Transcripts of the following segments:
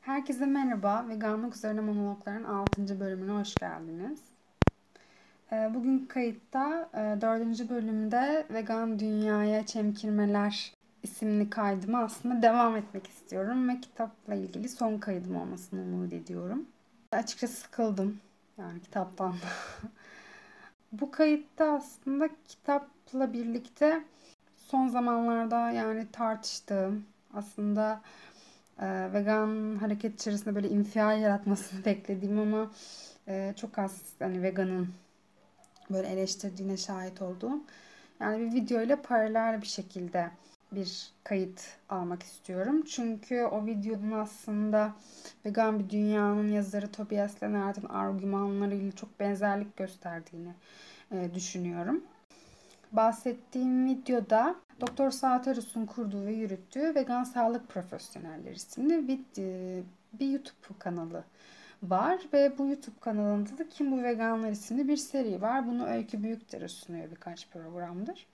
Herkese merhaba. Veganlık üzerine monologların 6. bölümüne hoş geldiniz. Ee, bugün kayıtta 4. E, bölümde Vegan Dünyaya Çemkirmeler isimli kaydıma aslında devam etmek istiyorum ve kitapla ilgili son kaydım olmasını umut ediyorum. Açıkçası sıkıldım yani kitaptan. Bu kayıtta aslında kitapla birlikte son zamanlarda yani tartıştığım aslında e, vegan hareket içerisinde böyle infial yaratmasını beklediğim ama e, çok az hani veganın böyle eleştirdiğine şahit olduğum yani bir video ile paralel bir şekilde bir kayıt almak istiyorum. Çünkü o videonun aslında vegan bir dünyanın yazarı Tobias Lennart'ın argümanlarıyla çok benzerlik gösterdiğini e, düşünüyorum. Bahsettiğim videoda Doktor Saterus'un kurduğu ve yürüttüğü Vegan Sağlık Profesyonelleri isimli bir, e, bir YouTube kanalı var ve bu YouTube kanalında da Kim Bu Veganlar isimli bir seri var. Bunu Öykü Büyükdere sunuyor birkaç programdır.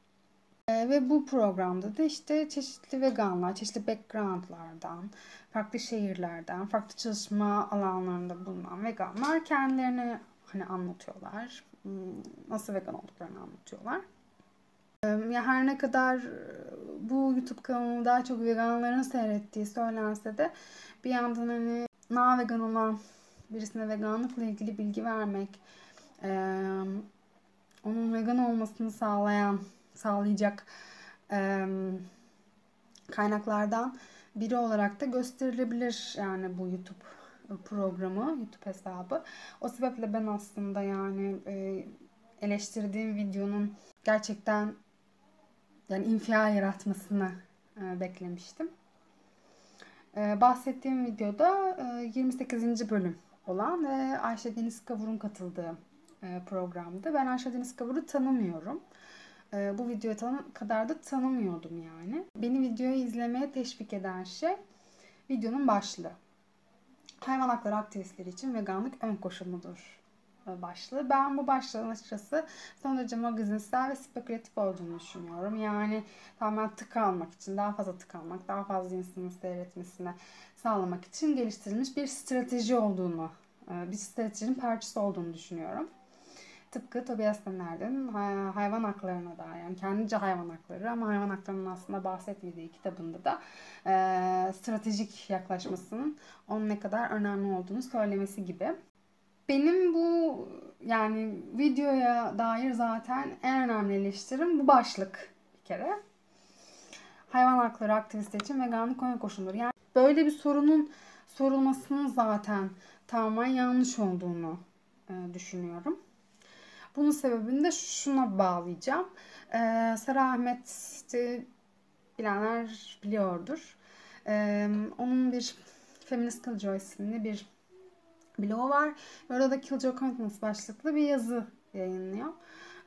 E, ve bu programda da işte çeşitli veganlar, çeşitli backgroundlardan, farklı şehirlerden, farklı çalışma alanlarında bulunan veganlar kendilerini hani anlatıyorlar. Hmm, nasıl vegan olduklarını anlatıyorlar. Ya her ne kadar bu YouTube kanalını daha çok veganların seyrettiği söylense de bir yandan hani na vegan olan birisine veganlıkla ilgili bilgi vermek, onun vegan olmasını sağlayan, sağlayacak kaynaklardan biri olarak da gösterilebilir yani bu YouTube programı, YouTube hesabı. O sebeple ben aslında yani eleştirdiğim videonun gerçekten yani infial yaratmasını e, beklemiştim. E, bahsettiğim videoda e, 28. bölüm olan ve Ayşe Deniz Kavur'un katıldığı e, programdı. Ben Ayşe Deniz Kavur'u tanımıyorum. E, bu videoya tan kadar da tanımıyordum yani. Beni videoyu izlemeye teşvik eden şey videonun başlığı. Hayvan hakları aktivistleri için veganlık ön koşulmudur başlığı. Ben bu başlığın açıkçası son derece magazinsel ve spekülatif olduğunu düşünüyorum. Yani tamamen tık almak için, daha fazla tık almak, daha fazla insanın seyretmesine sağlamak için geliştirilmiş bir strateji olduğunu, e, bir stratejinin parçası olduğunu düşünüyorum. Tıpkı Tobias Denner'den hayvan haklarına da yani kendince hayvan hakları ama hayvan haklarının aslında bahsetmediği kitabında da e, stratejik yaklaşmasının onun ne kadar önemli olduğunu söylemesi gibi. Benim bu yani videoya dair zaten en önemli eleştirim bu başlık bir kere. Hayvan hakları aktivisti için veganlık ön koşulları. Yani böyle bir sorunun sorulmasının zaten tamamen yanlış olduğunu düşünüyorum. Bunun sebebini de şuna bağlayacağım. E, Sara Ahmet'i bilenler biliyordur. E, onun bir Feminist Killjoy isimli bir blogu var. Orada da Killjoy Contents başlıklı bir yazı yayınlıyor.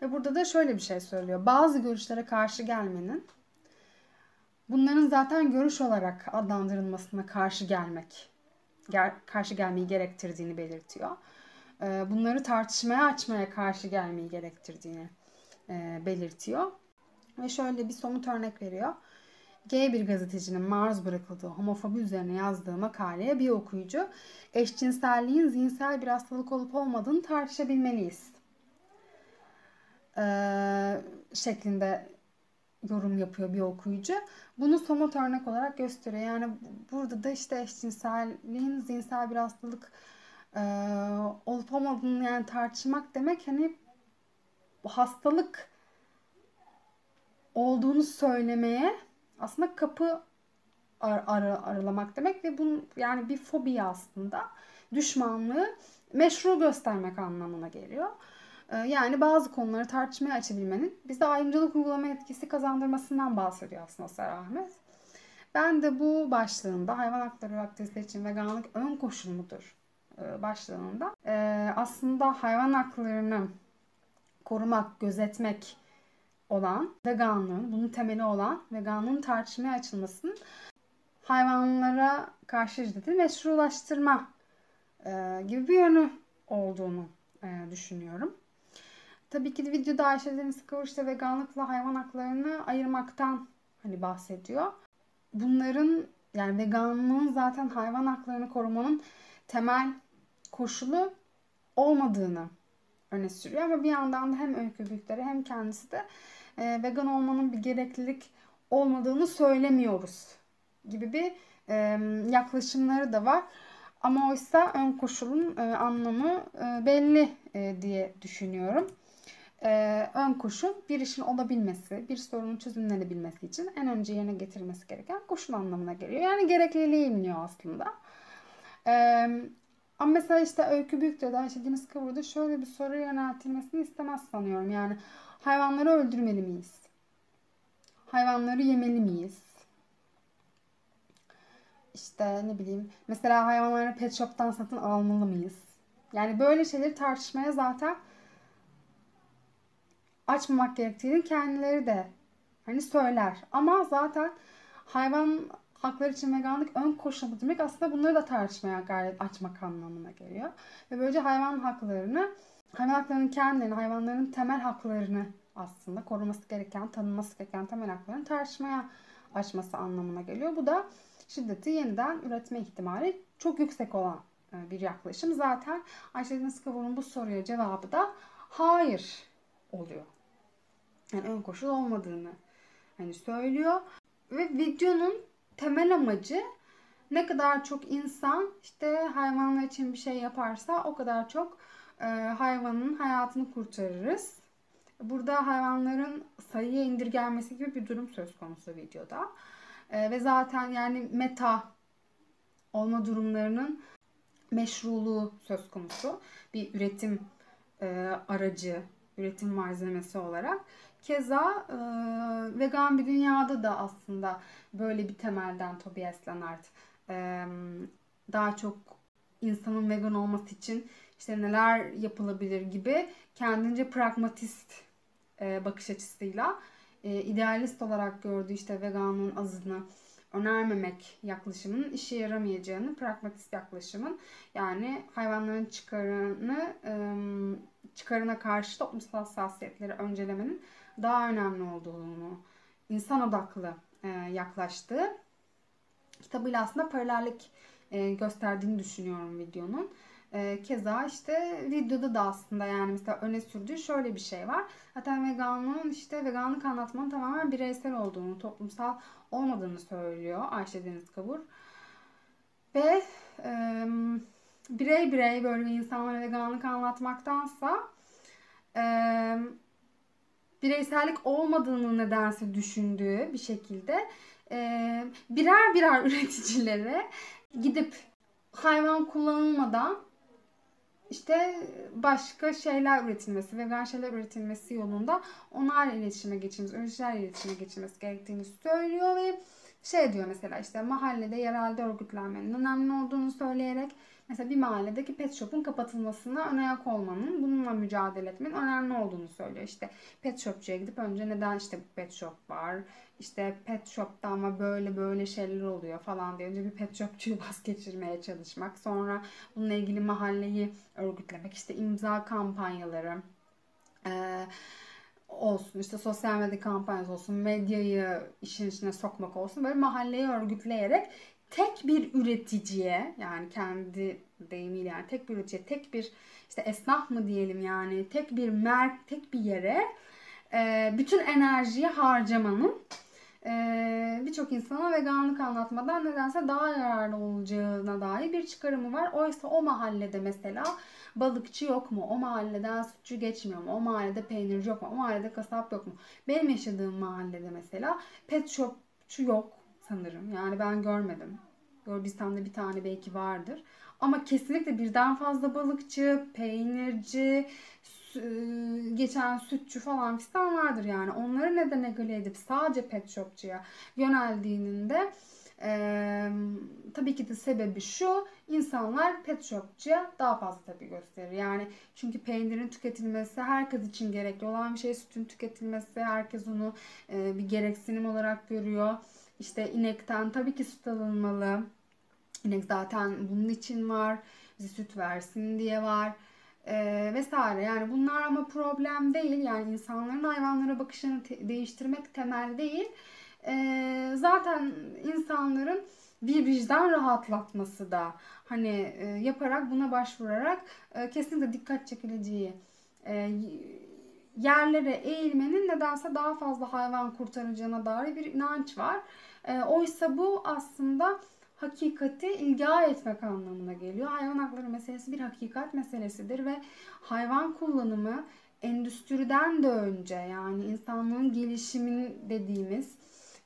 Ve burada da şöyle bir şey söylüyor. Bazı görüşlere karşı gelmenin bunların zaten görüş olarak adlandırılmasına karşı gelmek, gel, karşı gelmeyi gerektirdiğini belirtiyor. Ee, bunları tartışmaya açmaya karşı gelmeyi gerektirdiğini e, belirtiyor. Ve şöyle bir somut örnek veriyor. Gay bir gazetecinin maruz bırakıldığı homofobi üzerine yazdığı makaleye bir okuyucu eşcinselliğin zihinsel bir hastalık olup olmadığını tartışabilmeliyiz. Ee, şeklinde yorum yapıyor bir okuyucu. Bunu somut örnek olarak gösteriyor. Yani burada da işte eşcinselliğin zihinsel bir hastalık e, olup olmadığını yani tartışmak demek hani hastalık olduğunu söylemeye aslında kapı ar- ar- aralamak demek ve bunun yani bir fobi aslında düşmanlığı meşru göstermek anlamına geliyor. Ee, yani bazı konuları tartışmaya açabilmenin bize ayrımcılık uygulama etkisi kazandırmasından bahsediyor aslında Sara Ahmet. Ben de bu başlığında hayvan hakları aktivistleri için veganlık ön koşul mudur başlığında e, aslında hayvan haklarını korumak, gözetmek olan veganlığın, bunun temeli olan veganlığın tartışmaya açılmasının hayvanlara karşı şiddeti meşrulaştırma e, gibi bir yönü olduğunu e, düşünüyorum. Tabii ki de videoda Ayşe Deniz Kıvır işte veganlıkla hayvan haklarını ayırmaktan hani bahsediyor. Bunların yani veganlığın zaten hayvan haklarını korumanın temel koşulu olmadığını öne sürüyor. Ama bir yandan da hem öykü büyükleri hem kendisi de e, vegan olmanın bir gereklilik olmadığını söylemiyoruz gibi bir e, yaklaşımları da var. Ama oysa ön koşulun e, anlamı e, belli e, diye düşünüyorum. E, ön koşul bir işin olabilmesi, bir sorunun çözümlenebilmesi için en önce yerine getirilmesi gereken koşul anlamına geliyor. Yani gerekliliği iniyor aslında. E, ama mesela işte Öykü Büyükçe'de Ayşe Deniz Kıvır'da şöyle bir soru yöneltilmesini istemez sanıyorum. Yani hayvanları öldürmeli miyiz? Hayvanları yemeli miyiz? İşte ne bileyim mesela hayvanları pet shop'tan satın almalı mıyız? Yani böyle şeyleri tartışmaya zaten açmamak gerektiğini kendileri de hani söyler. Ama zaten hayvan hakları için veganlık ön koşulu demek aslında bunları da tartışmaya gayret açmak anlamına geliyor. Ve böylece hayvan haklarını, hayvan haklarının kendilerini, hayvanların temel haklarını aslında koruması gereken, tanınması gereken temel haklarını tartışmaya açması anlamına geliyor. Bu da şiddeti yeniden üretme ihtimali çok yüksek olan e, bir yaklaşım. Zaten Ayşe Deniz Kavur'un bu soruya cevabı da hayır oluyor. Yani ön koşul olmadığını hani söylüyor. Ve videonun temel amacı ne kadar çok insan işte hayvanlar için bir şey yaparsa o kadar çok e, hayvanın hayatını kurtarırız. Burada hayvanların sayıya indirgenmesi gibi bir durum söz konusu videoda. E, ve zaten yani meta olma durumlarının meşruluğu söz konusu. Bir üretim e, aracı, üretim malzemesi olarak. Keza e, vegan bir dünyada da aslında böyle bir temelden Tobias Leonard e, daha çok insanın vegan olması için işte neler yapılabilir gibi kendince pragmatist e, bakış açısıyla e, idealist olarak gördüğü işte veganlığın azını önermemek yaklaşımının işe yaramayacağını, pragmatist yaklaşımın yani hayvanların çıkarını çıkarına karşı toplumsal hassasiyetleri öncelemenin daha önemli olduğunu, insan odaklı yaklaştığı kitabıyla aslında paralellik gösterdiğini düşünüyorum videonun. Keza işte videoda da aslında yani mesela öne sürdüğü şöyle bir şey var. Zaten veganlığın işte veganlık anlatmanın tamamen bireysel olduğunu, toplumsal olmadığını söylüyor Ayşe Deniz Kabur. Ve e, birey birey böyle insanlara veganlık anlatmaktansa e, bireysellik olmadığını nedense düşündüğü bir şekilde e, birer birer üreticilere gidip hayvan kullanılmadan işte başka şeyler üretilmesi, vegan şeyler üretilmesi yolunda onlarla iletişime geçilmesi, üreticilerle iletişime geçilmesi gerektiğini söylüyor ve şey diyor mesela işte mahallede yerelde örgütlenmenin önemli olduğunu söyleyerek mesela bir mahalledeki pet shop'un kapatılmasına ön ayak olmanın, bununla mücadele etmenin önemli olduğunu söylüyor. İşte pet shopçuya gidip önce neden işte bu pet shop var, işte pet shop'ta ama böyle böyle şeyler oluyor falan diye önce bir pet shopçuyu vazgeçirmeye çalışmak. Sonra bununla ilgili mahalleyi örgütlemek, işte imza kampanyaları, ee, olsun, işte sosyal medya kampanyası olsun, medyayı işin içine sokmak olsun. Böyle mahalleyi örgütleyerek tek bir üreticiye yani kendi deyimiyle yani tek bir üreticiye, tek bir işte esnaf mı diyelim yani tek bir merk, tek bir yere e, bütün enerjiyi harcamanın e, birçok insana veganlık anlatmadan nedense daha yararlı olacağına dair bir çıkarımı var. Oysa o mahallede mesela balıkçı yok mu? O mahalleden sütçü geçmiyor mu? O mahallede peynirci yok mu? O mahallede kasap yok mu? Benim yaşadığım mahallede mesela pet shopçu yok sanırım. Yani ben görmedim. Gürcistan'da bir tane belki vardır. Ama kesinlikle birden fazla balıkçı, peynirci, geçen sütçü falan fistan vardır yani. Onları neden egale edip sadece pet shopçuya yöneldiğinin de ee, tabii ki de sebebi şu insanlar pet shopçuya daha fazla tabii gösterir. Yani çünkü peynirin tüketilmesi herkes için gerekli olan bir şey. Sütün tüketilmesi herkes onu e, bir gereksinim olarak görüyor. İşte inekten tabii ki süt alınmalı. İnek zaten bunun için var. Bize süt versin diye var. e, vesaire. Yani bunlar ama problem değil. Yani insanların hayvanlara bakışını te- değiştirmek temel değil. E, zaten insanların bir vicdan rahatlatması da hani e, yaparak buna başvurarak e, kesinlikle dikkat çekileceği e, yerlere eğilmenin nedense daha fazla hayvan kurtaracağına dair bir inanç var. E, oysa bu aslında hakikati ilga etmek anlamına geliyor. Hayvan hakları meselesi bir hakikat meselesidir ve hayvan kullanımı endüstriden de önce yani insanlığın gelişimin dediğimiz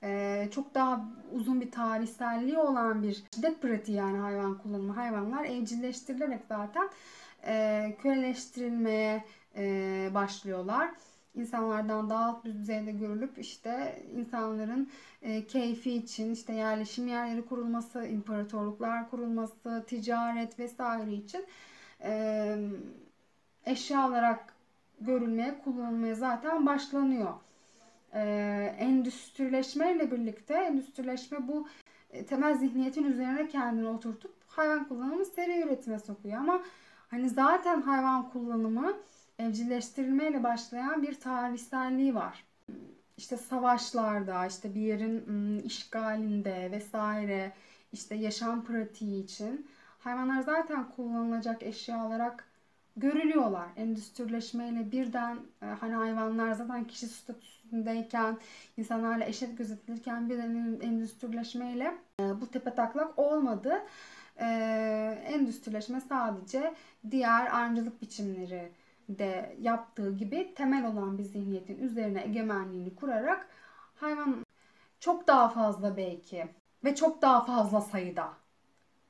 e, çok daha uzun bir tarihselliği olan bir şiddet pratiği yani hayvan kullanımı. Hayvanlar evcilleştirilerek zaten e, köleleştirilmeye e, başlıyorlar. İnsanlardan daha alt bir düzeyde görülüp işte insanların e, keyfi için işte yerleşim yerleri kurulması, imparatorluklar kurulması, ticaret vesaire için e, eşya olarak görülmeye, kullanılmaya zaten başlanıyor. E, endüstrileşmeyle birlikte endüstrileşme bu e, temel zihniyetin üzerine kendini oturtup hayvan kullanımı seri üretime sokuyor ama hani zaten hayvan kullanımı evcilleştirilmeyle başlayan bir tarihselliği var. İşte savaşlarda, işte bir yerin işgalinde vesaire, işte yaşam pratiği için hayvanlar zaten kullanılacak eşya olarak görülüyorlar. Endüstrileşmeyle birden hani hayvanlar zaten kişi statüsündeyken, insanlarla eşit gözetilirken birden endüstrileşmeyle bu tepe taklak olmadı. Endüstrileşme sadece diğer ayrımcılık biçimleri de yaptığı gibi temel olan bir zihniyetin üzerine egemenliğini kurarak hayvan çok daha fazla belki ve çok daha fazla sayıda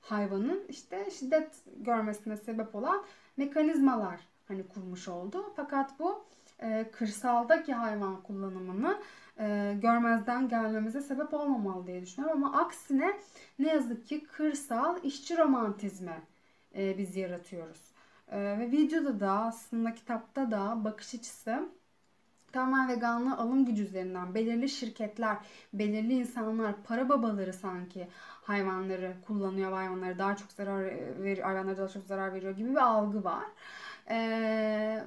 hayvanın işte şiddet görmesine sebep olan mekanizmalar hani kurmuş oldu. Fakat bu e, kırsaldaki hayvan kullanımını e, görmezden gelmemize sebep olmamalı diye düşünüyorum. Ama aksine ne yazık ki kırsal işçi romantizmi e, biz yaratıyoruz. Ee, ve videoda da aslında kitapta da bakış açısı tamamen veganlığı alım gücü üzerinden belirli şirketler, belirli insanlar, para babaları sanki hayvanları kullanıyor, hayvanlara daha çok zarar veriyor, hayvanlara daha çok zarar veriyor gibi bir algı var. Ee,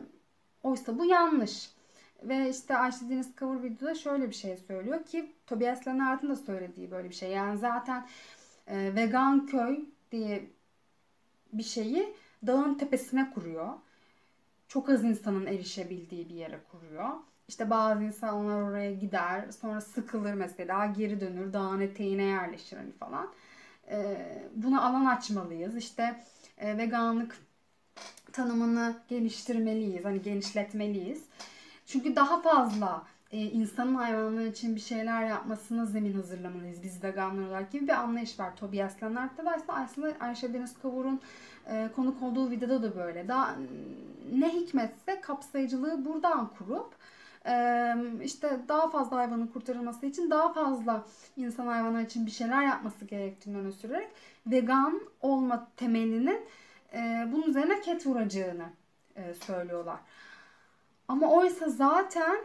oysa bu yanlış. Ve işte Ayşe Deniz Kavur videoda şöyle bir şey söylüyor ki Tobias Lennart'ın da söylediği böyle bir şey. Yani zaten e, vegan köy diye bir şeyi dağın tepesine kuruyor. Çok az insanın erişebildiği bir yere kuruyor. İşte bazı insanlar oraya gider, sonra sıkılır mesela, geri dönür, dağın eteğine yerleşir hani falan. Ee, buna alan açmalıyız. İşte e, veganlık tanımını geliştirmeliyiz, hani genişletmeliyiz. Çünkü daha fazla e, insanın hayvanlar için bir şeyler yapmasına zemin hazırlamalıyız biz veganlar olarak gibi bir anlayış var. Tobias Lennart'ta da aslında Ayşe Deniz Kavur'un e, konuk olduğu videoda da böyle. Daha ne hikmetse kapsayıcılığı buradan kurup e, işte daha fazla hayvanın kurtarılması için daha fazla insan hayvanlar için bir şeyler yapması gerektiğini öne sürerek vegan olma temelinin e, bunun üzerine ket vuracağını e, söylüyorlar. Ama oysa zaten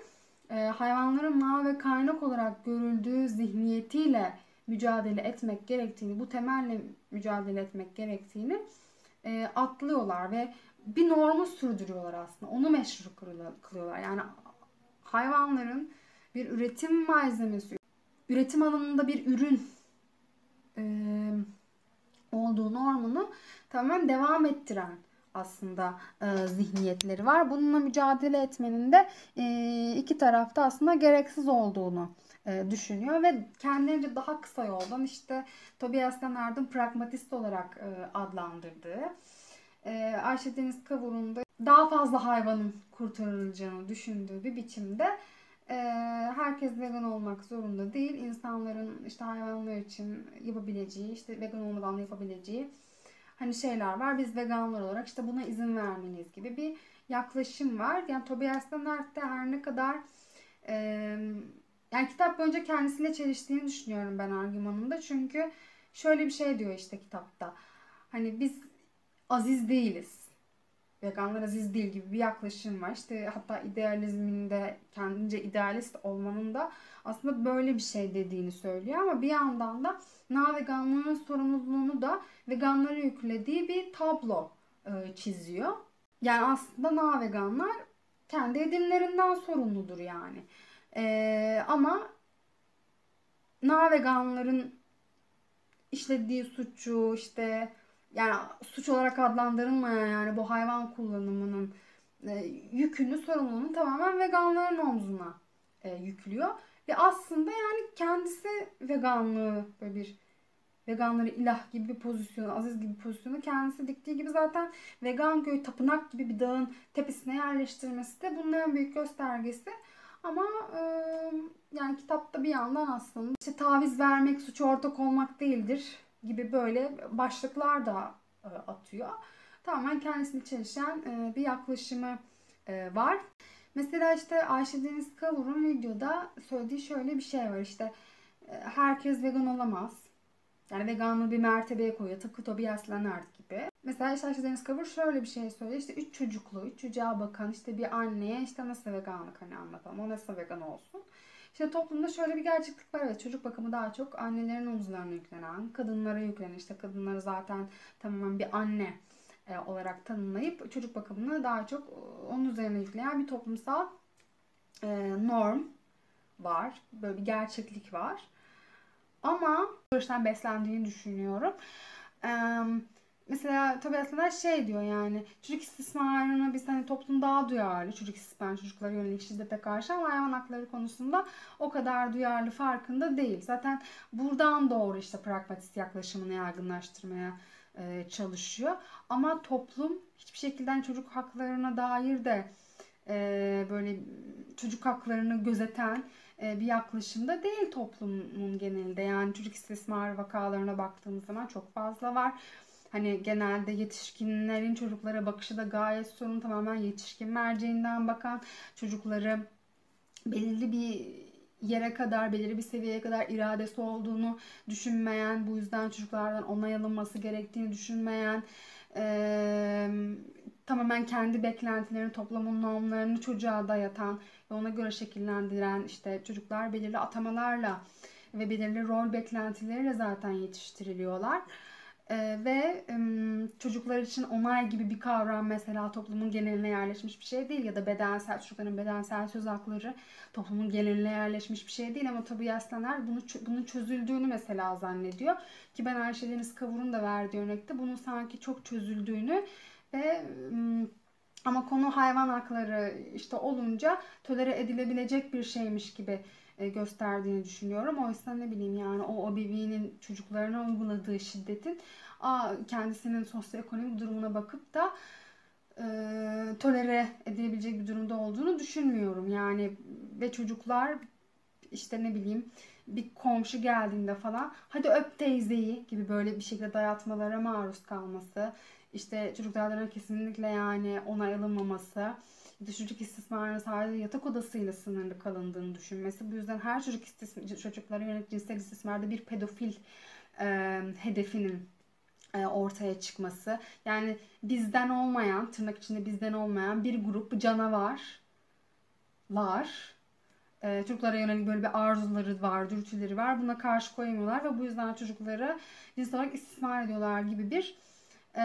e, hayvanların mal ve kaynak olarak görüldüğü zihniyetiyle mücadele etmek gerektiğini, bu temelle mücadele etmek gerektiğini e, atlıyorlar ve bir normu sürdürüyorlar aslında. Onu meşru kılıyorlar. Yani hayvanların bir üretim malzemesi, üretim alanında bir ürün e, olduğu normunu tamamen devam ettiren aslında e, zihniyetleri var. Bununla mücadele etmenin de e, iki tarafta aslında gereksiz olduğunu düşünüyor ve kendilerince daha kısa yoldan işte Tobias Lennard'ın pragmatist olarak e, adlandırdığı e, Ayşe Deniz Kavur'un da daha fazla hayvanın kurtarılacağını düşündüğü bir biçimde e, herkes vegan olmak zorunda değil. İnsanların işte hayvanlar için yapabileceği, işte vegan olmadan yapabileceği hani şeyler var. Biz veganlar olarak işte buna izin vermeliyiz gibi bir yaklaşım var. Yani Tobias Lennart de her ne kadar e, yani kitap boyunca kendisiyle çeliştiğini düşünüyorum ben argümanımda. Çünkü şöyle bir şey diyor işte kitapta. Hani biz aziz değiliz. Veganlar aziz değil gibi bir yaklaşım var. İşte hatta idealizminde kendince idealist olmanın da aslında böyle bir şey dediğini söylüyor ama bir yandan da na veganlığın sorumluluğunu da veganlara yüklediği bir tablo e, çiziyor. Yani aslında na veganlar kendi edimlerinden sorumludur yani. Ee, ama na veganların işlediği suçu işte yani suç olarak adlandırılmayan yani bu hayvan kullanımının e, yükünü sorumluluğunu tamamen veganların omzuna e, yüklüyor. Ve aslında yani kendisi veganlığı böyle bir veganları ilah gibi bir pozisyonu, aziz gibi bir pozisyonu kendisi diktiği gibi zaten vegan köy tapınak gibi bir dağın tepesine yerleştirmesi de bunun en büyük göstergesi. Ama e, yani kitapta bir yandan aslında işte taviz vermek, suç ortak olmak değildir gibi böyle başlıklar da e, atıyor. Tamamen kendisini çelişen e, bir yaklaşımı e, var. Mesela işte Ayşe Deniz Kavur'un videoda söylediği şöyle bir şey var işte herkes vegan olamaz. Yani veganlığı bir mertebeye koyuyor. Tobias Leonard gibi. Mesela işte Ayşe Deniz Kavur şöyle bir şey söylüyor. İşte üç çocuklu, üç çocuğa bakan işte bir anneye işte nasıl veganlık hani anlatalım. O nasıl vegan olsun. İşte toplumda şöyle bir gerçeklik var. Evet çocuk bakımı daha çok annelerin omuzlarına yüklenen, kadınlara yüklenen işte kadınları zaten tamamen bir anne e, olarak tanımlayıp çocuk bakımını daha çok e, onun üzerine yükleyen bir toplumsal e, norm var. Böyle bir gerçeklik var. Ama görüşten beslendiğini düşünüyorum. Mesela tabii aslında şey diyor yani çocuk istismarına biz hani toplum daha duyarlı çocuk istismar çocuklara yönelik şiddete karşı ama hayvan hakları konusunda o kadar duyarlı farkında değil. Zaten buradan doğru işte pragmatist yaklaşımını yaygınlaştırmaya e, çalışıyor. Ama toplum hiçbir şekilde çocuk haklarına dair de e, böyle çocuk haklarını gözeten e, bir yaklaşımda değil toplumun genelinde. Yani çocuk istismar vakalarına baktığımız zaman çok fazla var. Hani genelde yetişkinlerin çocuklara bakışı da gayet sorun tamamen yetişkin merceğinden bakan çocukları belirli bir yere kadar, belirli bir seviyeye kadar iradesi olduğunu düşünmeyen, bu yüzden çocuklardan onay alınması gerektiğini düşünmeyen, e, tamamen kendi beklentilerini, toplumun normlarını çocuğa dayatan ve ona göre şekillendiren işte çocuklar belirli atamalarla ve belirli rol beklentileriyle zaten yetiştiriliyorlar. Ee, ve çocuklar için onay gibi bir kavram mesela toplumun geneline yerleşmiş bir şey değil ya da bedensel çocukların bedensel söz hakları toplumun geneline yerleşmiş bir şey değil ama tabii Yaslaner bunu bunun çözüldüğünü mesela zannediyor. Ki ben Ayşe Deniz Kavur'un da verdiği örnekte bunun sanki çok çözüldüğünü ve ama konu hayvan hakları işte olunca tolere edilebilecek bir şeymiş gibi gösterdiğini düşünüyorum. Oysa ne bileyim yani o obevinin çocuklarına uyguladığı şiddetin kendisinin sosyoekonomik durumuna bakıp da e, tolere edilebilecek bir durumda olduğunu düşünmüyorum. Yani ve çocuklar işte ne bileyim bir komşu geldiğinde falan hadi öp teyzeyi gibi böyle bir şekilde dayatmalara maruz kalması işte çocuklardan kesinlikle yani onay alınmaması çocuk istismarının sadece yatak odasıyla sınırlı kalındığını düşünmesi. Bu yüzden her çocuk istismar, çocuklara yönelik cinsel istismarda bir pedofil e, hedefinin ortaya çıkması. Yani bizden olmayan, tırnak içinde bizden olmayan bir grup canavarlar e, çocuklara yönelik böyle bir arzuları var, dürtüleri var. Buna karşı koyamıyorlar ve bu yüzden çocukları cinsel olarak istismar ediyorlar gibi bir e,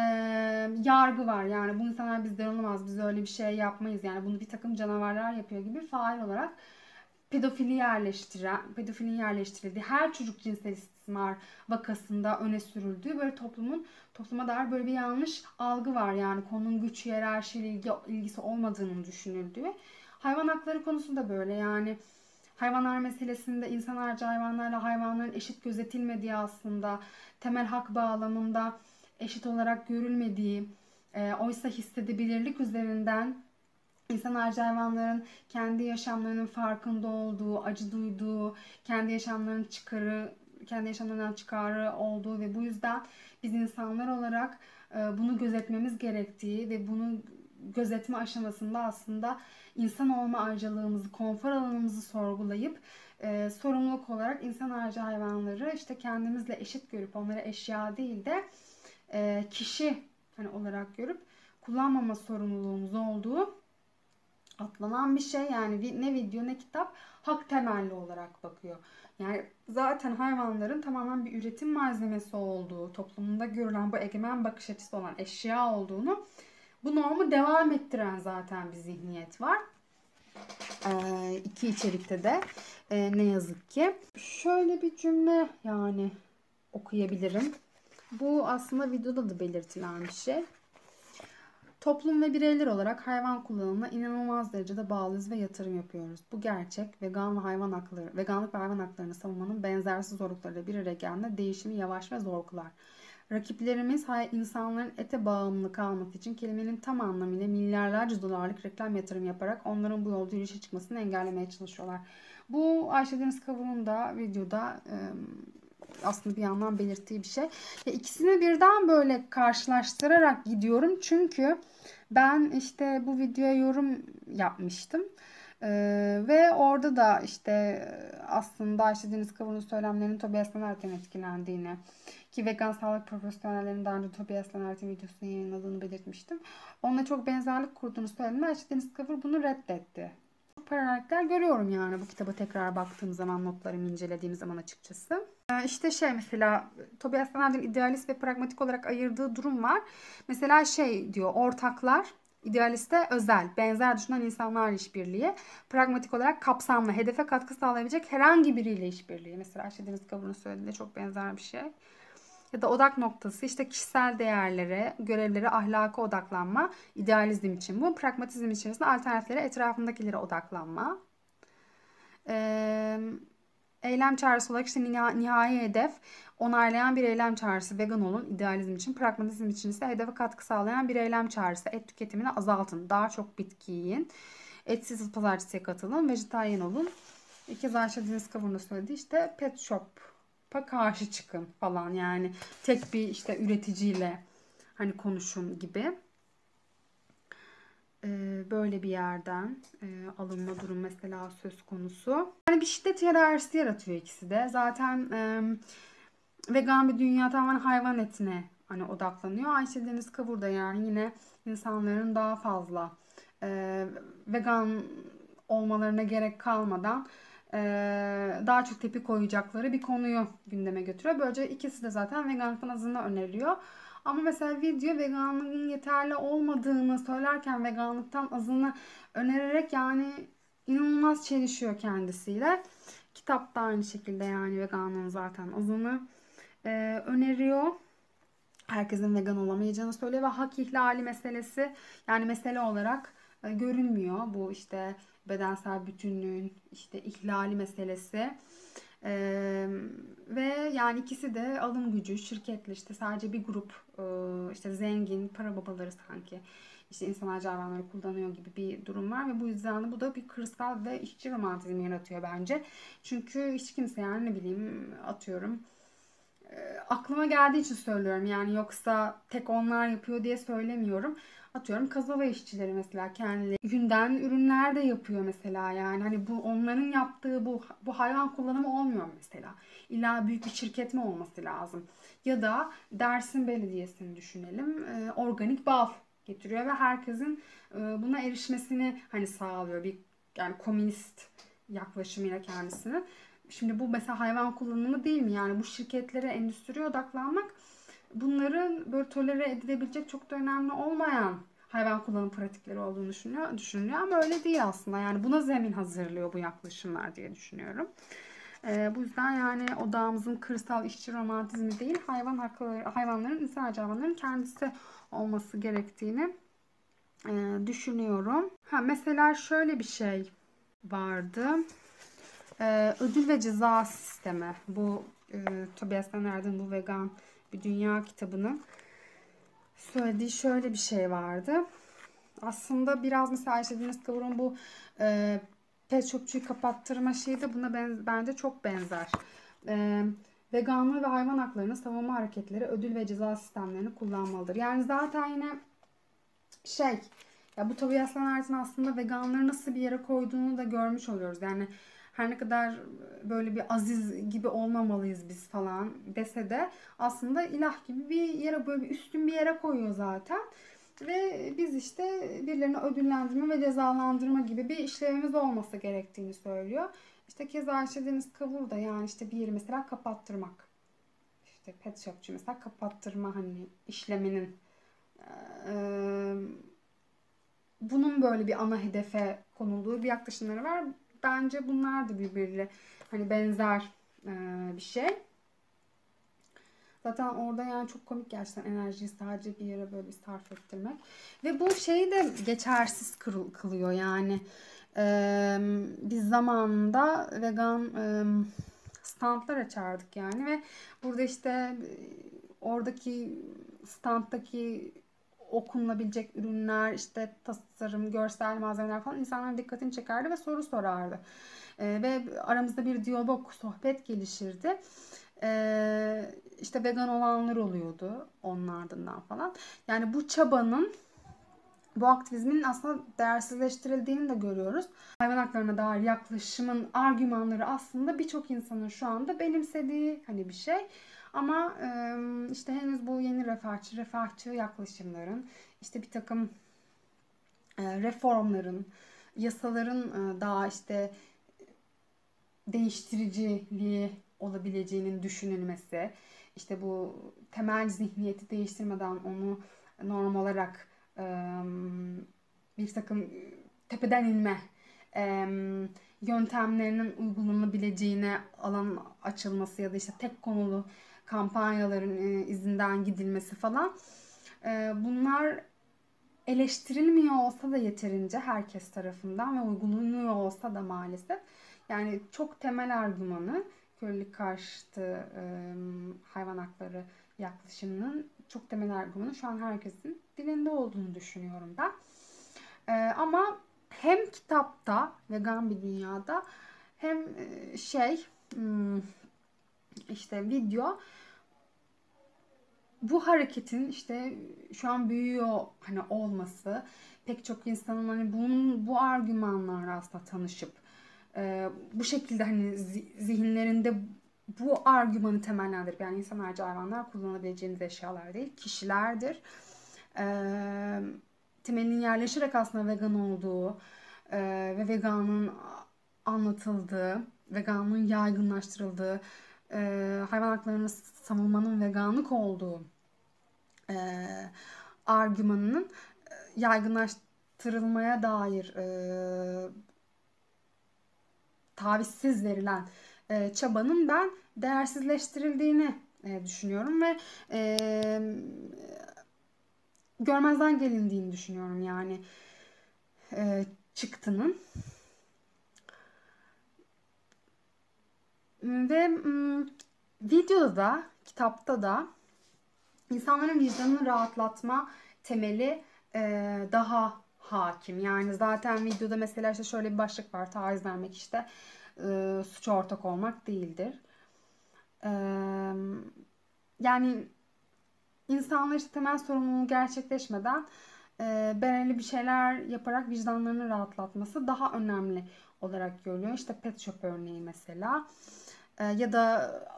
yargı var. Yani bu insanlar bizden olamaz, biz öyle bir şey yapmayız. Yani bunu bir takım canavarlar yapıyor gibi fail olarak pedofili yerleştiren, pedofilin yerleştirildiği her çocuk cinsel istismar vakasında öne sürüldüğü böyle toplumun topluma dair böyle bir yanlış algı var. Yani konunun güç hiyerarşiyle ilgi, ilgisi olmadığının düşünüldüğü. Hayvan hakları konusunda böyle yani hayvanlar meselesinde insan harcı hayvanlarla hayvanların eşit gözetilmediği aslında temel hak bağlamında eşit olarak görülmediği, e, oysa hissedebilirlik üzerinden insan harcı hayvanların kendi yaşamlarının farkında olduğu, acı duyduğu, kendi yaşamlarının çıkarı, kendi yaşamlarından çıkarı olduğu ve bu yüzden biz insanlar olarak e, bunu gözetmemiz gerektiği ve bunu gözetme aşamasında aslında insan olma ayrıcalığımızı, konfor alanımızı sorgulayıp e, sorumluluk olarak insan harcı hayvanları işte kendimizle eşit görüp onları eşya değil de e, kişi hani olarak görüp kullanmama sorumluluğumuz olduğu atlanan bir şey. Yani ne video ne kitap hak temelli olarak bakıyor. Yani zaten hayvanların tamamen bir üretim malzemesi olduğu, toplumunda görülen bu egemen bakış açısı olan eşya olduğunu bu normu devam ettiren zaten bir zihniyet var. Ee, iki içerikte de e, ne yazık ki. Şöyle bir cümle yani okuyabilirim. Bu aslında videoda da belirtilen bir şey. Toplum ve bireyler olarak hayvan kullanımına inanılmaz derecede bağlıyız ve yatırım yapıyoruz. Bu gerçek vegan ve hayvan hakları, veganlık ve hayvan haklarını savunmanın benzersiz zorluklarıyla bir araya geldiğinde değişimi yavaş ve zor kılar. Rakiplerimiz insanların ete bağımlı kalması için kelimenin tam anlamıyla milyarlarca dolarlık reklam yatırım yaparak onların bu yolda yürüyüşe çıkmasını engellemeye çalışıyorlar. Bu Ayşe Deniz Kavur'un da videoda aslında bir yandan belirttiği bir şey. Ya ikisini birden böyle karşılaştırarak gidiyorum. Çünkü ben işte bu videoya yorum yapmıştım. Ee, ve orada da işte aslında Ayşe Deniz Kavur'un söylemlerinin Tobias Leonard'ın etkilendiğini ki vegan sağlık profesyonellerinin daha önce Tobias Leonard'ın videosunu yayınladığını belirtmiştim. Onunla çok benzerlik kurduğunu söyledim. Ayşe Deniz Kavur bunu reddetti. Paralellikler görüyorum yani bu kitaba tekrar baktığım zaman notlarımı incelediğim zaman açıkçası. Ee, işte şey mesela Tobias Leonard'ın idealist ve pragmatik olarak ayırdığı durum var. Mesela şey diyor ortaklar İdealiste özel, benzer düşünen insanlarla işbirliği. Pragmatik olarak kapsamlı, hedefe katkı sağlayabilecek herhangi biriyle işbirliği. Mesela Ayşe Deniz Kabur'un söylediğinde çok benzer bir şey. Ya da odak noktası işte kişisel değerlere, görevlere, ahlaka odaklanma. idealizm için bu. Pragmatizm içerisinde alternatiflere, etrafındakilere odaklanma. Ee, eylem çağrısı olarak işte nihai hedef onaylayan bir eylem çağrısı. Vegan olun idealizm için pragmatizm için ise hedefe katkı sağlayan bir eylem çağrısı. Et tüketimini azaltın daha çok bitki yiyin. Etsiz pazartesiye katılın vejetaryen olun. İki Ayşe Deniz Kavur'un söylediği işte pet shop'a karşı çıkın falan. Yani tek bir işte üreticiyle hani konuşun gibi böyle bir yerden alınma durum mesela söz konusu. Yani bir şiddet hiyerarşisi yaratıyor ikisi de. Zaten vegan bir dünya tamamen hayvan etine hani odaklanıyor. Ayşe Deniz Kavur da yani yine insanların daha fazla vegan olmalarına gerek kalmadan daha çok tepki koyacakları bir konuyu gündeme götürüyor. Böylece ikisi de zaten veganlıktan azını öneriyor. Ama mesela video veganlığın yeterli olmadığını söylerken veganlıktan azını önererek yani inanılmaz çelişiyor kendisiyle. Kitap da aynı şekilde yani veganlığın zaten azını e, öneriyor. Herkesin vegan olamayacağını söylüyor ve hak ihlali meselesi yani mesele olarak e, görünmüyor. Bu işte bedensel bütünlüğün işte ihlali meselesi. Ee, ve yani ikisi de alım gücü, şirketli işte sadece bir grup e, işte zengin para babaları sanki işte insan hayvanları kullanıyor gibi bir durum var ve bu yüzden de bu da bir kırsal ve işçi romantizmi yaratıyor bence. Çünkü hiç kimse yani ne bileyim atıyorum aklıma geldiği için söylüyorum. Yani yoksa tek onlar yapıyor diye söylemiyorum. Atıyorum kazava işçileri mesela kendileri günden ürünler de yapıyor mesela yani hani bu onların yaptığı bu bu hayvan kullanımı olmuyor mesela. İlla büyük bir şirket mi olması lazım? Ya da Dersim Belediyesi'ni düşünelim. E, organik bal getiriyor ve herkesin e, buna erişmesini hani sağlıyor. Bir yani komünist yaklaşımıyla kendisini. Şimdi bu mesela hayvan kullanımı değil mi? Yani bu şirketlere, endüstriye odaklanmak bunların böyle tolere edilebilecek çok da önemli olmayan hayvan kullanım pratikleri olduğunu düşünüyor, düşünülüyor ama öyle değil aslında. Yani buna zemin hazırlıyor bu yaklaşımlar diye düşünüyorum. Ee, bu yüzden yani odağımızın kırsal işçi romantizmi değil, hayvan hakları, hayvanların, insan hayvanların kendisi olması gerektiğini e, düşünüyorum. Ha mesela şöyle bir şey vardı e, ödül ve ceza sistemi. Bu e, Tobias Leonard'ın bu vegan bir dünya kitabının söylediği şöyle bir şey vardı. Aslında biraz mesela Ayşe Deniz Kavur'un bu e, pet shopçuyu kapattırma şeyi de buna ben, bence çok benzer. E, veganlığı ve hayvan haklarını savunma hareketleri ödül ve ceza sistemlerini kullanmalıdır. Yani zaten yine şey ya bu Tobias Leonard'ın aslında veganları nasıl bir yere koyduğunu da görmüş oluyoruz. Yani her ne kadar böyle bir aziz gibi olmamalıyız biz falan dese de aslında ilah gibi bir yere böyle bir üstün bir yere koyuyor zaten. Ve biz işte birilerini ödüllendirme ve cezalandırma gibi bir işlevimiz olması gerektiğini söylüyor. İşte keza Ayşe Deniz da yani işte bir yeri mesela kapattırmak. İşte pet shopçu mesela kapattırma hani işleminin bunun böyle bir ana hedefe konulduğu bir yaklaşımları var. Bence bunlar da birbiriyle hani benzer e, bir şey. Zaten orada yani çok komik gerçekten enerjiyi sadece bir yere böyle sarf ettirmek. Ve bu şeyi de geçersiz kılıyor yani. Ee, biz zamanında vegan e, standlar açardık yani ve burada işte oradaki standdaki okunabilecek ürünler, işte tasarım, görsel malzemeler falan insanların dikkatini çekerdi ve soru sorardı. E, ve aramızda bir diyalog, sohbet gelişirdi. E, işte vegan olanlar oluyordu onun ardından falan. Yani bu çabanın bu aktivizmin aslında değersizleştirildiğini de görüyoruz. Hayvan haklarına dair yaklaşımın argümanları aslında birçok insanın şu anda benimsediği hani bir şey. Ama işte henüz bu yeni refahçı, refahçı yaklaşımların, işte bir takım reformların, yasaların daha işte değiştiriciliği olabileceğinin düşünülmesi, işte bu temel zihniyeti değiştirmeden onu norm olarak bir takım tepeden inme yöntemlerinin uygulanabileceğine alan açılması ya da işte tek konulu kampanyaların e, izinden gidilmesi falan. E, bunlar eleştirilmiyor olsa da yeterince herkes tarafından ve uygulanıyor olsa da maalesef. Yani çok temel argümanı kölelik karşıtı e, hayvan hakları yaklaşımının çok temel argümanı şu an herkesin dilinde olduğunu düşünüyorum ben. E, ama hem kitapta vegan bir dünyada hem şey hmm, işte video bu hareketin işte şu an büyüyor hani olması pek çok insanın hani bunun bu argümanlarla aslında tanışıp e, bu şekilde hani zihinlerinde bu argümanı temellendirip yani insan harici hayvanlar kullanabileceğimiz eşyalar değil kişilerdir. E, temelinin yerleşerek aslında vegan olduğu e, ve veganın anlatıldığı, veganlığın yaygınlaştırıldığı, e, hayvan haklarını savunmanın veganlık olduğu e, argümanının e, yaygınlaştırılmaya dair e, tavizsiz verilen e, çabanın ben değersizleştirildiğini e, düşünüyorum ve e, görmezden gelindiğini düşünüyorum yani e, çıktının. Ve videoda da, kitapta da insanların vicdanını rahatlatma temeli e, daha hakim. Yani zaten videoda mesela işte şöyle bir başlık var. Taviz vermek işte e, suç ortak olmak değildir. E, yani insanlar işte temel sorumluluğu gerçekleşmeden e, belirli bir şeyler yaparak vicdanlarını rahatlatması daha önemli olarak görülüyor. İşte pet shop örneği mesela. E, ya da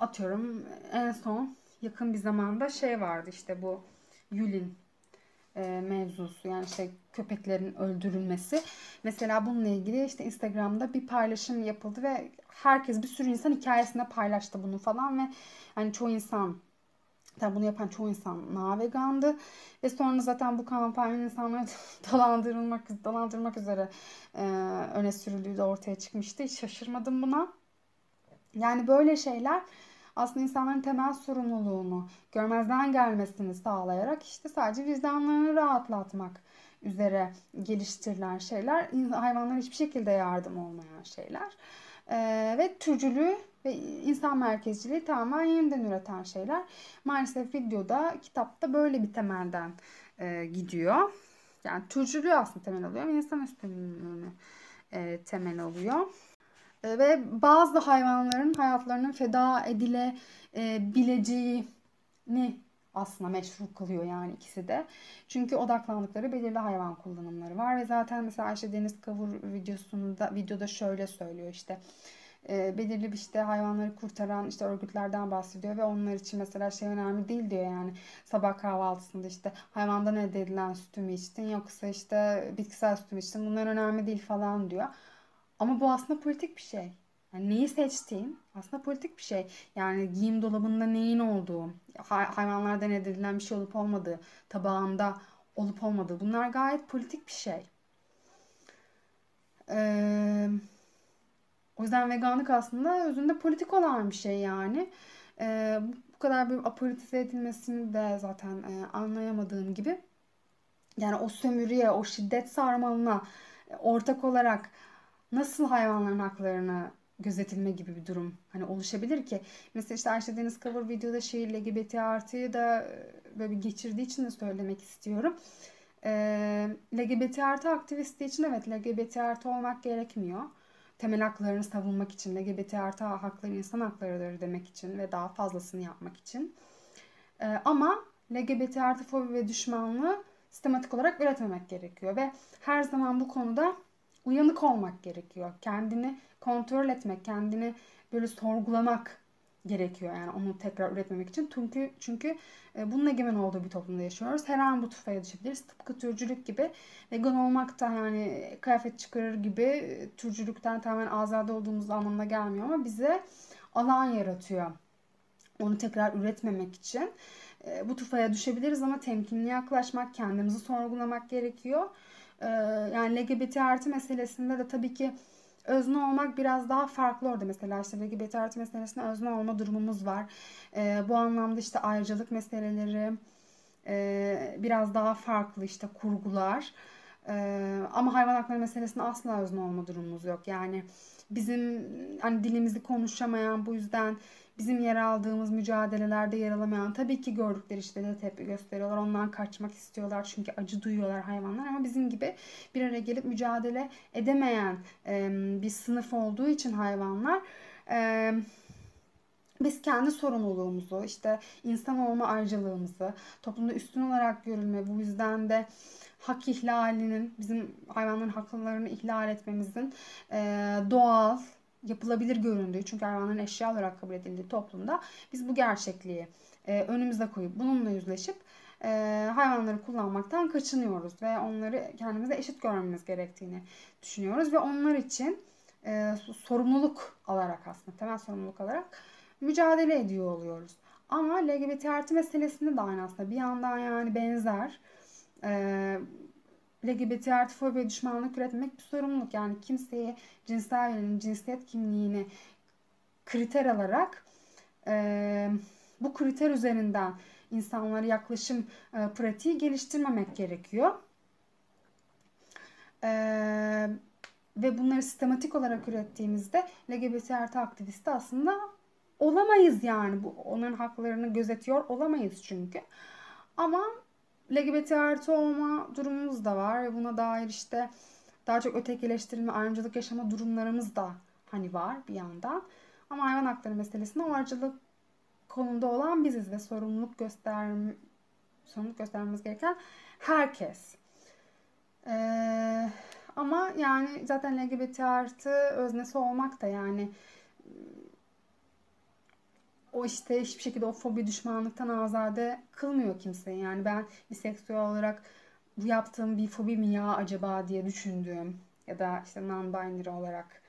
atıyorum en son yakın bir zamanda şey vardı işte bu Yulin e, mevzusu yani işte köpeklerin öldürülmesi. Mesela bununla ilgili işte Instagram'da bir paylaşım yapıldı ve herkes bir sürü insan hikayesinde paylaştı bunu falan ve hani çoğu insan Tabi bunu yapan çoğu insan navegandı ve sonra zaten bu kampanyanın insanları dolandırılmak dolandırmak üzere e, öne sürüldüğü de ortaya çıkmıştı. Hiç şaşırmadım buna. Yani böyle şeyler aslında insanların temel sorumluluğunu görmezden gelmesini sağlayarak işte sadece vicdanlarını rahatlatmak üzere geliştirilen şeyler hayvanlara hiçbir şekilde yardım olmayan şeyler. Ee, ve türcülüğü ve insan merkezciliği tamamen yeniden üreten şeyler. Maalesef videoda, kitapta böyle bir temelden e, gidiyor. Yani türcülüğü aslında temel alıyor ve insan üstünlüğünü e, temel alıyor. E, ve bazı hayvanların hayatlarının feda edilebileceğini aslında meşru kılıyor yani ikisi de. Çünkü odaklandıkları belirli hayvan kullanımları var ve zaten mesela Ayşe Deniz Kavur videosunda videoda şöyle söylüyor işte e, belirli bir işte hayvanları kurtaran işte örgütlerden bahsediyor ve onlar için mesela şey önemli değil diyor yani sabah kahvaltısında işte hayvandan elde edilen sütü mü içtin yoksa işte bitkisel sütü mü içtin bunlar önemli değil falan diyor. Ama bu aslında politik bir şey. Yani neyi seçtiğin aslında politik bir şey. Yani giyim dolabında neyin olduğu, hayvanlardan elde edilen bir şey olup olmadığı, tabağında olup olmadığı bunlar gayet politik bir şey. Ee, o yüzden veganlık aslında özünde politik olan bir şey yani. Ee, bu kadar bir apolitize edilmesini de zaten e, anlayamadığım gibi. Yani o sömürüye, o şiddet sarmalına ortak olarak nasıl hayvanların haklarını gözetilme gibi bir durum hani oluşabilir ki. Mesela işte Ayşe Deniz Kavur videoda şey LGBT artıyı da e, böyle bir geçirdiği için de söylemek istiyorum. Ee, LGBT artı aktivisti için evet LGBT artı olmak gerekmiyor. Temel haklarını savunmak için, LGBT artı hakları insan haklarıdır demek için ve daha fazlasını yapmak için. Ee, ama LGBT artı fobi ve düşmanlığı sistematik olarak üretmemek gerekiyor ve her zaman bu konuda uyanık olmak gerekiyor. Kendini kontrol etmek, kendini böyle sorgulamak gerekiyor yani onu tekrar üretmemek için. Çünkü çünkü e, bunun egemen olduğu bir toplumda yaşıyoruz. Her an bu tufaya düşebiliriz. Tıpkı türcülük gibi. Vegan olmak da yani kıyafet çıkarır gibi e, türcülükten tamamen azade olduğumuz anlamına gelmiyor ama bize alan yaratıyor. Onu tekrar üretmemek için. E, bu tufaya düşebiliriz ama temkinli yaklaşmak, kendimizi sorgulamak gerekiyor. Yani LGBT artı meselesinde de tabii ki özne olmak biraz daha farklı orada mesela işte LGBT artı meselesinde özne olma durumumuz var. E, bu anlamda işte ayrıcalık meseleleri e, biraz daha farklı işte kurgular. E, ama hayvan hakları meselesinde asla özne olma durumumuz yok. Yani bizim hani dilimizi konuşamayan bu yüzden bizim yer aldığımız mücadelelerde yer alamayan tabii ki gördükleri işte de tepki gösteriyorlar. Ondan kaçmak istiyorlar çünkü acı duyuyorlar hayvanlar ama bizim gibi bir araya gelip mücadele edemeyen e, bir sınıf olduğu için hayvanlar e, biz kendi sorumluluğumuzu, işte insan olma ayrıcalığımızı, toplumda üstün olarak görülme, bu yüzden de hak ihlalinin, bizim hayvanların haklarını ihlal etmemizin doğal, yapılabilir göründüğü çünkü hayvanların eşya olarak kabul edildiği toplumda biz bu gerçekliği e, önümüze koyup bununla yüzleşip e, hayvanları kullanmaktan kaçınıyoruz ve onları kendimize eşit görmemiz gerektiğini düşünüyoruz ve onlar için e, sorumluluk alarak aslında temel sorumluluk alarak mücadele ediyor oluyoruz. Ama LGBT artı meselesinde de aynı aslında bir yandan yani benzer e, LGBT artı fobi düşmanlık üretmek bir sorumluluk. Yani kimseye cinsel yönelim, cinsiyet kimliğini kriter alarak e, bu kriter üzerinden insanlara yaklaşım e, pratiği geliştirmemek gerekiyor. E, ve bunları sistematik olarak ürettiğimizde LGBT artı aktivisti aslında olamayız yani. Bu, onların haklarını gözetiyor olamayız çünkü. Ama LGBT artı olma durumumuz da var buna dair işte daha çok ötekileştirilme, ayrımcılık yaşama durumlarımız da hani var bir yandan. Ama hayvan hakları meselesinde o ayrımcılık konumda olan biziz ve sorumluluk göster sorumluluk göstermemiz gereken herkes. Ee, ama yani zaten LGBT artı öznesi olmak da yani o işte hiçbir şekilde o fobi düşmanlıktan azade kılmıyor kimseyi. Yani ben biseksüel olarak bu yaptığım bir fobi mi ya acaba diye düşündüğüm ya da işte non-binary olarak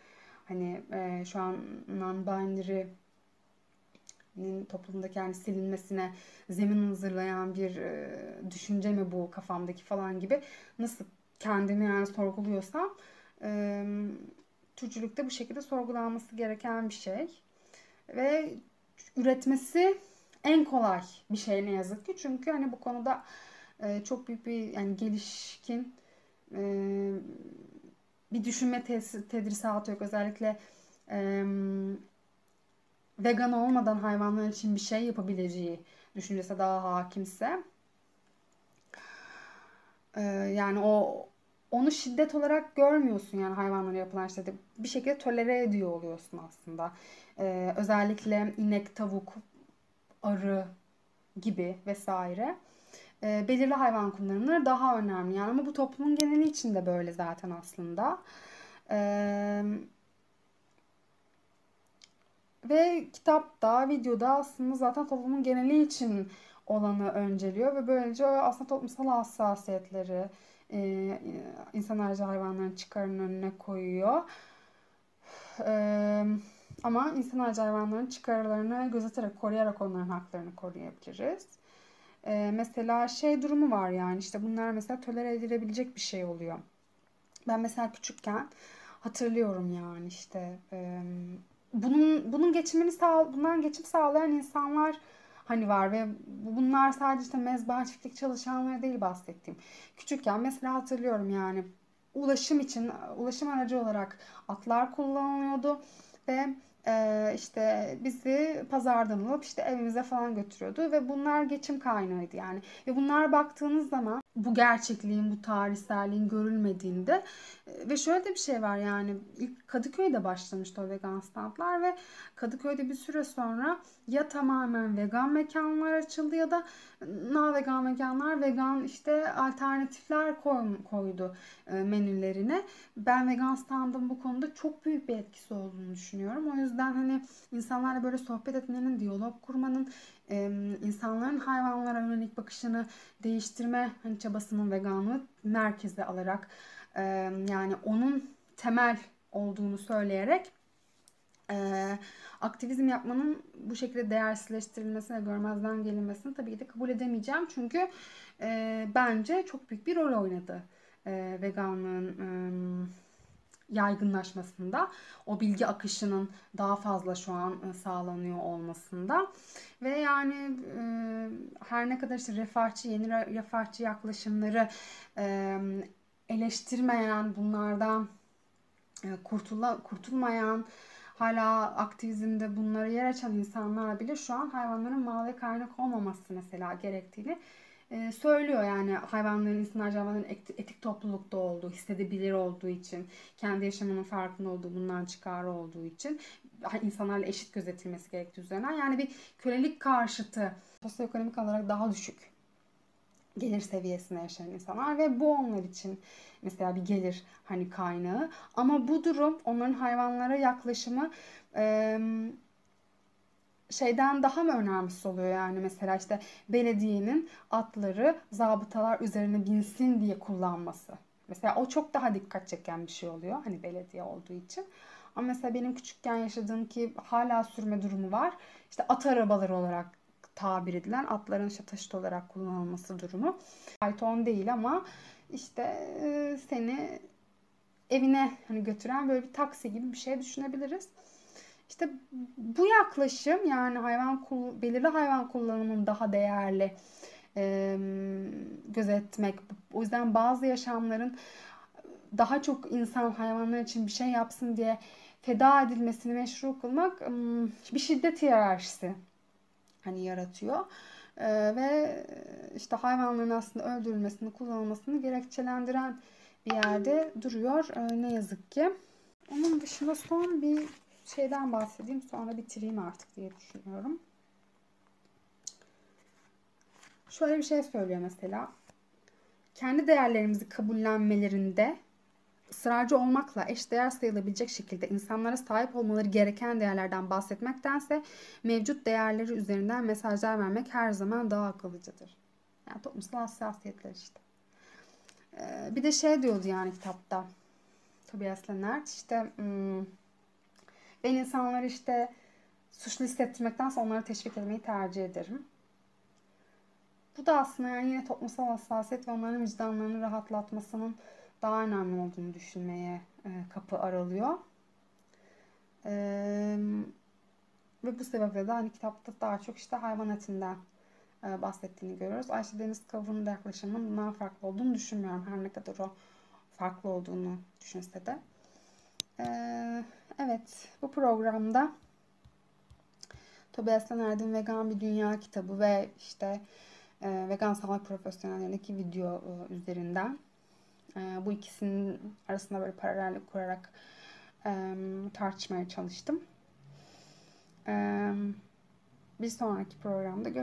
hani e, şu an non-binary toplumdaki yani silinmesine zemin hazırlayan bir e, düşünce mi bu kafamdaki falan gibi nasıl kendimi yani sorguluyorsam e, Türkçülükte bu şekilde sorgulanması gereken bir şey. Ve üretmesi en kolay bir şey ne yazık ki. Çünkü hani bu konuda e, çok büyük bir yani gelişkin e, bir düşünme tedrisatı yok. Özellikle e, vegan olmadan hayvanlar için bir şey yapabileceği düşüncesi daha hakimse yani o onu şiddet olarak görmüyorsun yani hayvanlara yapılan şiddeti. Bir şekilde tolere ediyor oluyorsun aslında. Ee, özellikle inek, tavuk, arı gibi vesaire. Ee, belirli hayvan kullanımları daha önemli. Yani ama bu toplumun geneli için de böyle zaten aslında. Ee, ve kitapta, videoda aslında zaten toplumun geneli için olanı önceliyor ve böylece aslında toplumsal hassasiyetleri, e, insan harici hayvanların çıkarının önüne koyuyor. E, ama insan harici hayvanların çıkarlarını gözeterek, koruyarak onların haklarını koruyabiliriz. E, mesela şey durumu var yani işte bunlar mesela tolere edilebilecek bir şey oluyor. Ben mesela küçükken hatırlıyorum yani işte bunun bunun geçimini sağ bundan geçim sağlayan insanlar hani var ve bunlar sadece işte mezba çiftlik çalışanları değil bahsettiğim. Küçükken mesela hatırlıyorum yani ulaşım için ulaşım aracı olarak atlar kullanılıyordu ve e, işte bizi pazardan alıp işte evimize falan götürüyordu ve bunlar geçim kaynağıydı yani. Ve bunlar baktığınız zaman bu gerçekliğin, bu tarihselliğin görülmediğinde e, ve şöyle de bir şey var yani ilk Kadıköy'de başlamıştı o vegan standlar ve Kadıköy'de bir süre sonra ya tamamen vegan mekanlar açıldı ya da na vegan mekanlar vegan işte alternatifler koydu e, menülerine. Ben vegan standın bu konuda çok büyük bir etkisi olduğunu düşünüyorum. O yüzden hani insanlarla böyle sohbet etmenin, diyalog kurmanın, insanların hayvanlara yönelik bakışını değiştirme hani çabasının veganlığı merkeze alarak yani onun temel olduğunu söyleyerek aktivizm yapmanın bu şekilde değersizleştirilmesine, görmezden gelinmesini tabii ki de kabul edemeyeceğim. Çünkü bence çok büyük bir rol oynadı veganlığın yaygınlaşmasında, o bilgi akışının daha fazla şu an e, sağlanıyor olmasında. Ve yani e, her ne kadar işte refahçı, yeni refahçı yaklaşımları e, eleştirmeyen, bunlardan kurtula, kurtulmayan, hala aktivizmde bunları yer açan insanlar bile şu an hayvanların mal ve kaynak olmaması mesela gerektiğini e, söylüyor yani hayvanların, insanlar hayvanların etik toplulukta olduğu, hissedebilir olduğu için, kendi yaşamının farkında olduğu, bundan çıkarı olduğu için insanlarla eşit gözetilmesi gerektiği üzerine. Yani bir kölelik karşıtı sosyoekonomik olarak daha düşük gelir seviyesine yaşayan insanlar ve bu onlar için mesela bir gelir hani kaynağı. Ama bu durum onların hayvanlara yaklaşımı e, şeyden daha mı önemlisi oluyor yani mesela işte belediyenin atları zabıtalar üzerine binsin diye kullanması. Mesela o çok daha dikkat çeken bir şey oluyor hani belediye olduğu için. Ama mesela benim küçükken yaşadığım ki hala sürme durumu var. İşte at arabaları olarak tabir edilen atların işte taşıt olarak kullanılması durumu. Python değil ama işte seni evine hani götüren böyle bir taksi gibi bir şey düşünebiliriz. İşte bu yaklaşım yani hayvan belirli hayvan kullanımının daha değerli e, gözetmek. O yüzden bazı yaşamların daha çok insan hayvanlar için bir şey yapsın diye feda edilmesini meşru kılmak bir şiddet hiyerarşisi hani yaratıyor. Ee, ve işte hayvanların aslında öldürülmesini, kullanılmasını gerekçelendiren bir yerde duruyor. Ee, ne yazık ki. Onun dışında son bir şeyden bahsedeyim sonra bitireyim artık diye düşünüyorum. Şöyle bir şey söylüyor mesela. Kendi değerlerimizi kabullenmelerinde ısrarcı olmakla eşdeğer sayılabilecek şekilde insanlara sahip olmaları gereken değerlerden bahsetmektense mevcut değerleri üzerinden mesajlar vermek her zaman daha akıllıcadır. Yani toplumsal hassasiyetler işte. Ee, bir de şey diyordu yani kitapta. Tobias Lennart işte hmm, ben insanları işte suçlu hissettirmektense onları teşvik etmeyi tercih ederim. Bu da aslında yani yine toplumsal hassasiyet ve onların vicdanlarını rahatlatmasının daha önemli olduğunu düşünmeye e, kapı aralıyor. E, ve bu sebeple de hani kitapta daha çok işte hayvan etinden e, bahsettiğini görüyoruz. Ayşe Deniz Kavur'un da yaklaşımının bundan farklı olduğunu düşünmüyorum. Her ne kadar o farklı olduğunu düşünse de. Evet, bu programda Tobias Erdin Vegan Bir Dünya kitabı ve işte e, vegan sağlık profesyonellerindeki video e, üzerinden e, bu ikisinin arasında böyle paralellik kurarak e, tartışmaya çalıştım. E, bir sonraki programda görüşürüz.